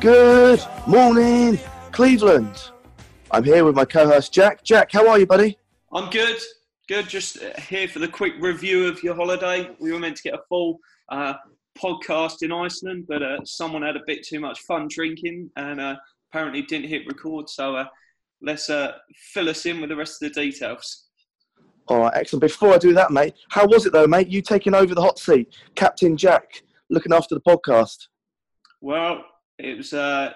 Good morning, Cleveland. I'm here with my co host Jack. Jack, how are you, buddy? I'm good. Good. Just uh, here for the quick review of your holiday. We were meant to get a full uh, podcast in Iceland, but uh, someone had a bit too much fun drinking and uh, apparently didn't hit record. So uh, let's uh, fill us in with the rest of the details. All right, excellent. Before I do that, mate, how was it though, mate? You taking over the hot seat, Captain Jack, looking after the podcast. Well, it was uh,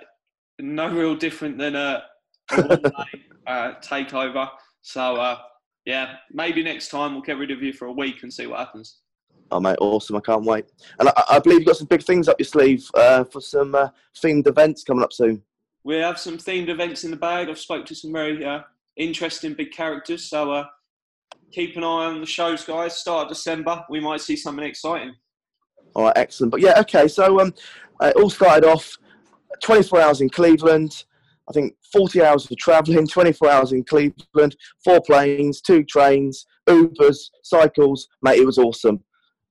no real different than a, a one-day, uh, takeover. So uh, yeah, maybe next time we'll get rid of you for a week and see what happens. Oh, mate, awesome. I can't wait. And I, I believe you've got some big things up your sleeve uh, for some uh, themed events coming up soon. We have some themed events in the bag. I've spoke to some very uh, interesting big characters. So uh, keep an eye on the shows, guys. Start of December, we might see something exciting. All right, excellent. But yeah, okay. So um, it all started off 24 hours in Cleveland. I think 40 hours of travelling, 24 hours in Cleveland, four planes, two trains, Ubers, cycles. Mate, it was awesome.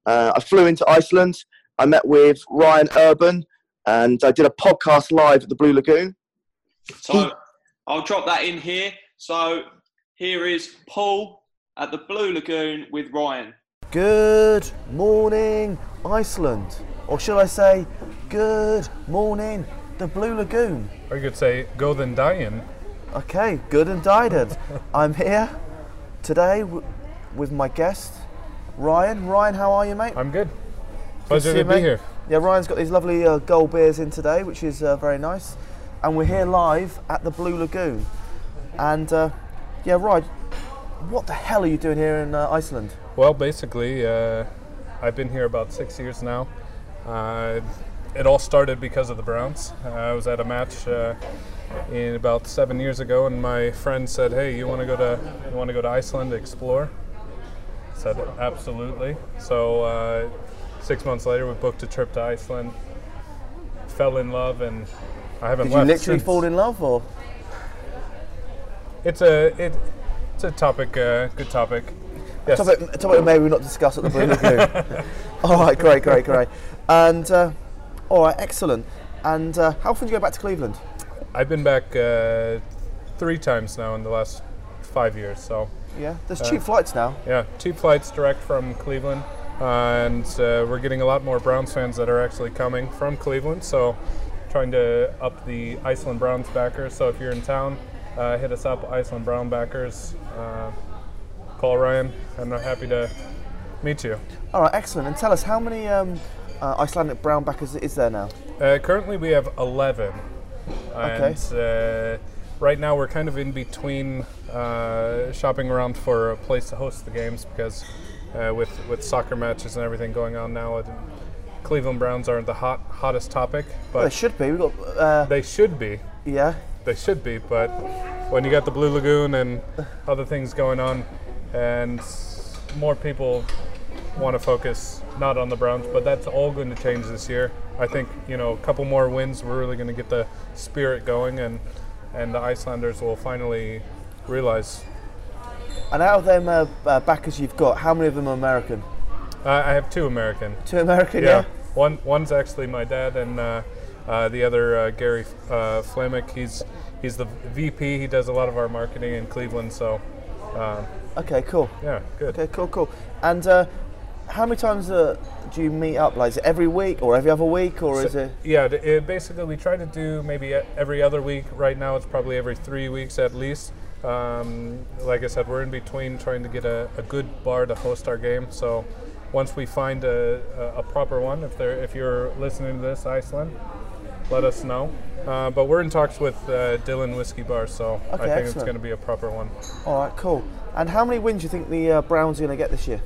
Uh, I flew into Iceland. I met with Ryan Urban, and I did a podcast live at the Blue Lagoon. So I'll drop that in here. So here is Paul at the Blue Lagoon with Ryan. Good morning, Iceland, or should I say, good morning, the Blue Lagoon. Or you could say, go then dying. Okay, good and dided. I'm here today w- with my guest, Ryan. Ryan, how are you, mate? I'm good. Good Pleasure to you, be mate. here. Yeah, Ryan's got these lovely uh, gold beers in today, which is uh, very nice. And we're here live at the Blue Lagoon. And uh, yeah, Ryan, what the hell are you doing here in uh, Iceland? Well, basically, uh, I've been here about six years now. It all started because of the Browns. Uh, I was at a match uh, in about seven years ago, and my friend said, "Hey, you want to go to you want to go to Iceland to explore?" I said, "Absolutely." So uh, six months later, we booked a trip to Iceland. Fell in love, and I haven't Did you literally since. fall in love, or It's a it, it's a topic, uh, good topic. Yes. topic, a topic maybe we not discuss at the Blue Lagoon? all right, great, great, great. And uh, all right, excellent. And uh, how often do you go back to Cleveland? I've been back uh, three times now in the last five years. So Yeah, there's cheap flights now. yeah, two flights direct from Cleveland, uh, and uh, we're getting a lot more Browns fans that are actually coming from Cleveland. So trying to up the Iceland Browns backers. So if you're in town, uh, hit us up, Iceland Brown backers. Uh, call Ryan, and I'm happy to meet you. All right, excellent. And tell us, how many um, uh, Icelandic brown backers is there now? Uh, currently, we have 11. Okay. And uh, right now, we're kind of in between uh, shopping around for a place to host the games because uh, with, with soccer matches and everything going on now, it, Cleveland Browns aren't the hot hottest topic, Well, They should be. We've got, uh, they should be. yeah. They should be, but when you got the Blue Lagoon and other things going on, and more people want to focus not on the Browns, but that's all going to change this year. I think you know a couple more wins, we're really going to get the spirit going, and and the Icelanders will finally realize. And out of them uh, uh, backers you've got, how many of them are American? Uh, I have two American. Two American, Yeah, yeah? one one's actually my dad, and uh, uh, the other uh, Gary uh, Flemick. He's he's the VP. He does a lot of our marketing in Cleveland. So uh, Okay, cool. yeah, good. Okay, cool, cool. And uh, how many times uh, do you meet up? Like, is it every week or every other week, or is it? Yeah, it, basically we try to do maybe every other week. Right now it's probably every three weeks at least. Um, like I said, we're in between trying to get a, a good bar to host our game. So once we find a, a, a proper one, if they're if you're listening to this, Iceland, let us know. Uh, but we're in talks with uh, Dillon Whiskey Bar, so I Okay, think it's going to be a proper one. All right, cool. And how many wins do you think the uh, Browns are going to get this year?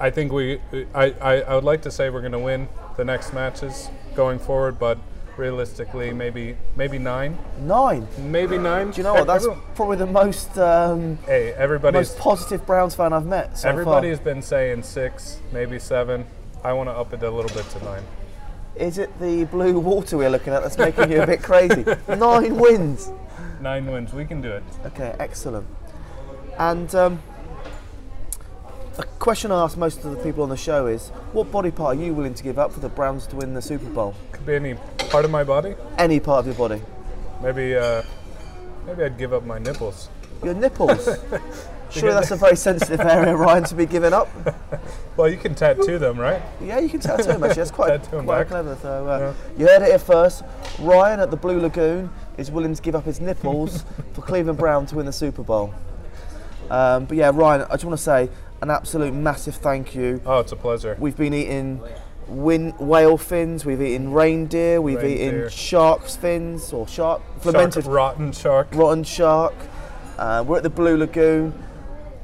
I think we. I, I, I would like to say we're going to win the next matches going forward, but realistically, maybe maybe nine, Nine. maybe nine. Do you know what? That's Everyone- probably the most um, hey, everybody's most positive Browns fan I've met so everybody far. has been saying six, maybe seven. I want to up it a little bit to nine. Is it the blue water we're looking at that's making you a bit crazy? Nine wins. Nine wins, we can do it. Okay, excellent. And um, a question I ask most of the people on the show is, what body part are you willing to give up for the Browns to win the Super Bowl? Could be any part of my body. Any part of your body. Maybe uh, maybe I'd give up my nipples. Your nipples. Sure, that's a very sensitive area, Ryan, to be giving up. Well, you can tattoo them, right? Yeah, you can tattoo them. actually. That's quite, quite clever. So uh, you heard it here first. Ryan at the Blue Lagoon is willing to give up his nipples for Cleveland Brown to win the Super Bowl. Um, but yeah, Ryan, I just want to say an absolute massive thank you. Oh, it's a pleasure. We've been eating win- whale fins, we've eaten reindeer, we've Reindeer. eaten shark's fins or shark Shark, rotten shark. rotten shark. Uh, we're at the Blue Lagoon.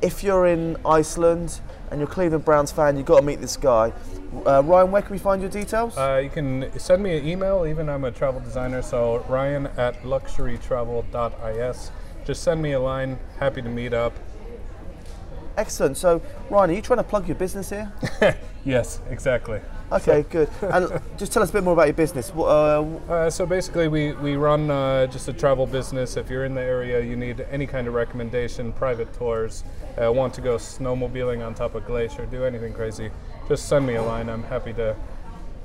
If you're in Iceland and you're a Cleveland Browns fan, you've got to meet this guy. Uh, Ryan, where can we find your details? Uh, you can send me an email. Even I'm a travel designer, so Ryan at luxurytravel.is. Just send me a line. Happy to meet up. Excellent. So, Ryan, are you trying to plug your business here? Yes, exactly. Okay, good. And just tell us a bit more about your business. Uh, Uh, so basically, we, we run uh, just a travel business. If you're in the area, you need any kind of recommendation, private tours, uh, want to go snowmobiling on top of glacier, do anything crazy, just send me a line. I'm happy to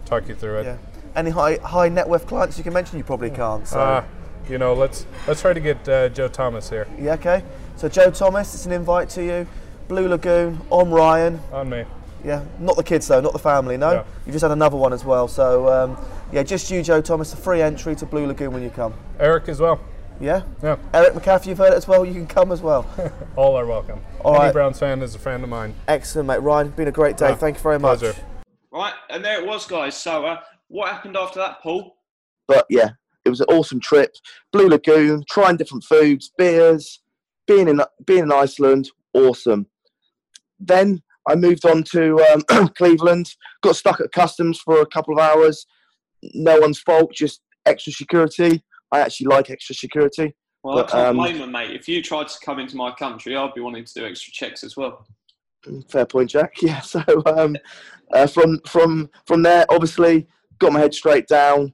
talk you through it. yeah. Any high high net worth clients you can mention? You probably can't. So. Uh, you know, let's let's try to get uh, Joe Thomas here yeah, okay. So, Joe Thomas, it's an invite to you. Blue Lagoon, on Ryan. on me. Yeah, not the kids though, not the family. No, No. you just had another one as well. So um, yeah, just you, Joe Thomas, a free entry to Blue Lagoon when you come. Eric as well. Yeah, Yeah, Eric McCaffrey, you've heard it as well. You can come as well. all are welcome. All Any right. Browns fan is a friend of mine. Excellent, mate. Ryan, been a great day. Ah, Thank you very much. pleasure. Right, and there it was, guys. So, uh, what happened after that, Paul? But yeah, it was an awesome trip. Blue Lagoon, trying different foods, beers, being in being in Iceland, awesome. Then I moved on to um, Cleveland, got stuck at customs for a couple of hours. No one's fault, just extra security. I actually like extra security. Well, But, I can't um, blame them, mate. If you tried to come into my country, I'd be wanting to do extra checks as well. Fair point, Jack. Yeah. So um, uh, from from from there, obviously, got my head straight down.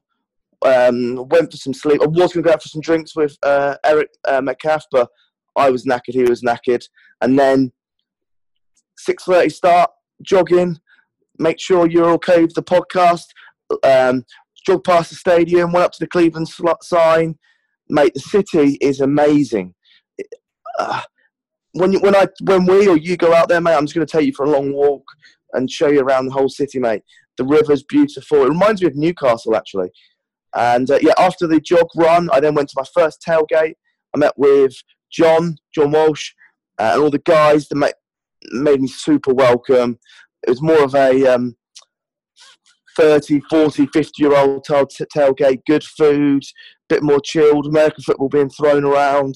Um, went for some sleep. I was going to go out for some drinks with uh, Eric uh, Metcalf, but I was knackered. He was knackered. And then six thirty start jogging. Make sure you're okay with the podcast. Um, jog past the stadium. Went up to the Cleveland slot sign. Mate, the city is amazing. Uh, when you, when I when we or you go out there, mate, I'm just going to take you for a long walk and show you around the whole city, mate. The river's beautiful. It reminds me of Newcastle, actually. And uh, yeah, after the jog run, I then went to my first tailgate. I met with John, John Walsh, uh, and all the guys that made, made me super welcome. It was more of a um, 30, 40, 50 year old tail- tailgate, good food, bit more chilled, American football being thrown around.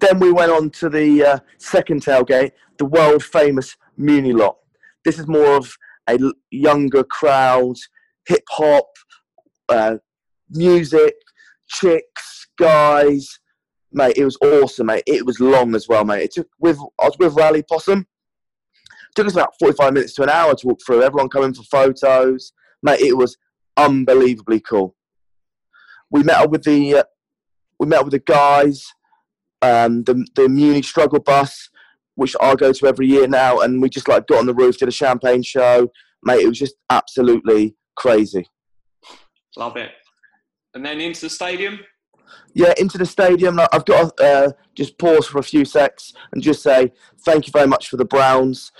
Then we went on to the uh, second tailgate, the world famous Muni lot. This is more of a younger crowd, hip hop, uh, music, chicks, guys. Mate, it was awesome, mate. It was long as well, mate. It took with I was with Rally Possum. Took us about forty-five minutes to an hour to walk through. Everyone coming for photos, mate. It was unbelievably cool. We met up with the uh, we met up with the guys, um, the the Muni Struggle Bus, which I go to every year now, and we just like got on the roof, did a champagne show, mate. It was just absolutely crazy. Love it. And then into the stadium. yeah, into the stadium. I've got to uh, just pause for a few secs and just say thank you very much for the Browns.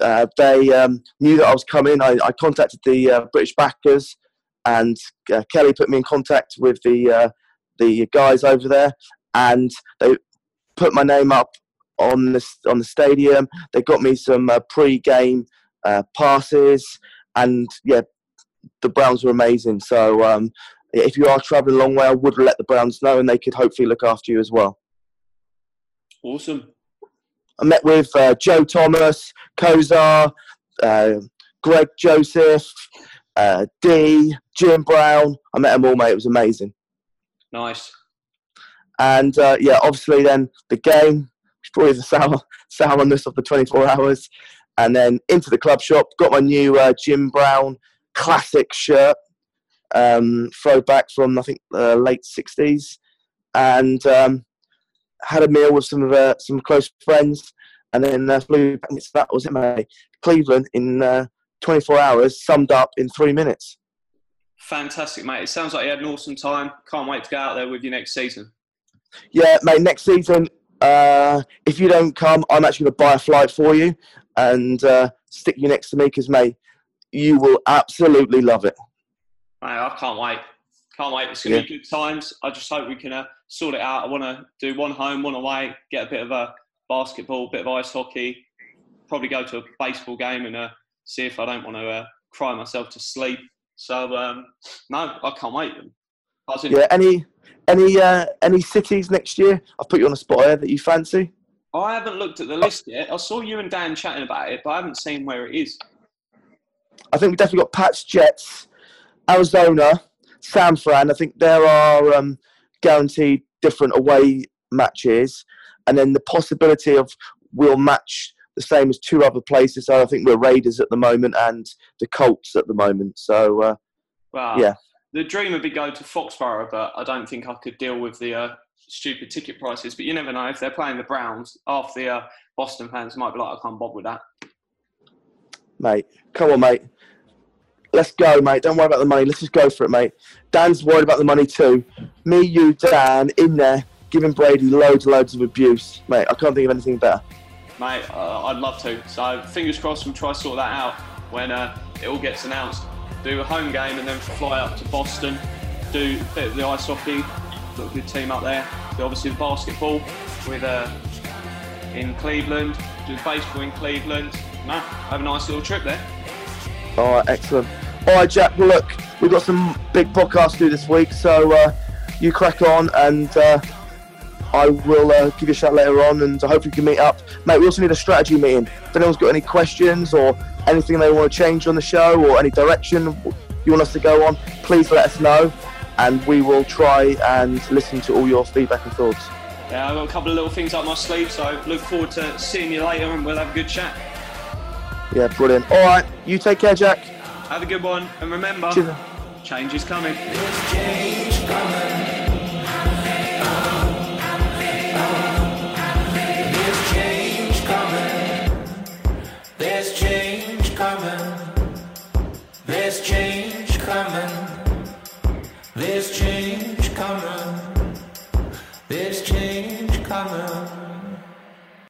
Uh, they um, knew that I was coming. I, I contacted the uh, British backers, and uh, Kelly put me in contact with the uh, the guys over there, and they put my name up on the on the stadium. They got me some uh, pre-game uh, passes, and yeah, the Browns were amazing. So um, if you are travelling a long way, I would let the Browns know, and they could hopefully look after you as well. Awesome. I met with uh, Joe Thomas, Kosar, uh, Greg Joseph, uh, D, Jim Brown. I met them all, mate. It was amazing. Nice. And uh, yeah, obviously then the game, was probably the sour, sourness of the 24 hours. And then into the club shop, got my new uh, Jim Brown classic shirt, um, throwback from I think the late 60s. And um, had a meal with some of uh, some close friends. And then uh, flew back. So that was it, mate. Cleveland in uh, 24 hours, summed up in three minutes. Fantastic, mate. It sounds like you had an awesome time. Can't wait to go out there with you next season. Yeah, mate. Next season, uh, if you don't come, I'm actually going to buy a flight for you and uh, stick you next to me because, mate, you will absolutely love it. Mate, I can't wait. Can't wait. It's going to be good times. I just hope we can uh, sort it out. I want to do one home, one away, get a bit of a basketball, bit of ice hockey, probably go to a baseball game and uh, see if I don't want to uh, cry myself to sleep. So um, no, I can't wait. Yeah, any any uh, any cities next year? I've put you on a spot here that you fancy. I haven't looked at the list yet. I saw you and Dan chatting about it, but I haven't seen where it is. I think we've definitely got Pats, Jets, Arizona, San Fran. I think there are um, guaranteed different away matches, and then the possibility of we'll match the same as two other places. So I think we're Raiders at the moment and the Colts at the moment. So uh, well, yeah, the dream would be go to Foxborough, but I don't think I could deal with the uh, stupid ticket prices. But you never know if they're playing the Browns. Half the uh, Boston fans might be like, I can't bother with that. Mate, come on, mate. Let's go, mate. Don't worry about the money. Let's just go for it, mate. Dan's worried about the money too. Me, you, Dan, in there, giving Brady loads and loads of abuse. Mate, I can't think of anything better. Mate, uh, I'd love to. So fingers crossed we'll try to sort that out when uh, it all gets announced. Do a home game and then fly up to Boston, do a bit of the ice hockey, got a good team up there. Do obviously the basketball with uh, in Cleveland, do baseball in Cleveland. No, have a nice little trip there. All right, excellent. All right, Jack. Well, look, we've got some big podcasts to do this week, so uh, you crack on, and uh, I will uh, give you a shout later on, and I hope we can meet up, mate. We also need a strategy meeting. If anyone's got any questions or anything they want to change on the show or any direction you want us to go on, please let us know, and we will try and listen to all your feedback and thoughts. Yeah, I've got a couple of little things up my sleeve, so look forward to seeing you later, and we'll have a good chat. Yeah, brilliant. All right, you take care, Jack. Have a good one, and remember, Cheers. change is coming. There's change coming.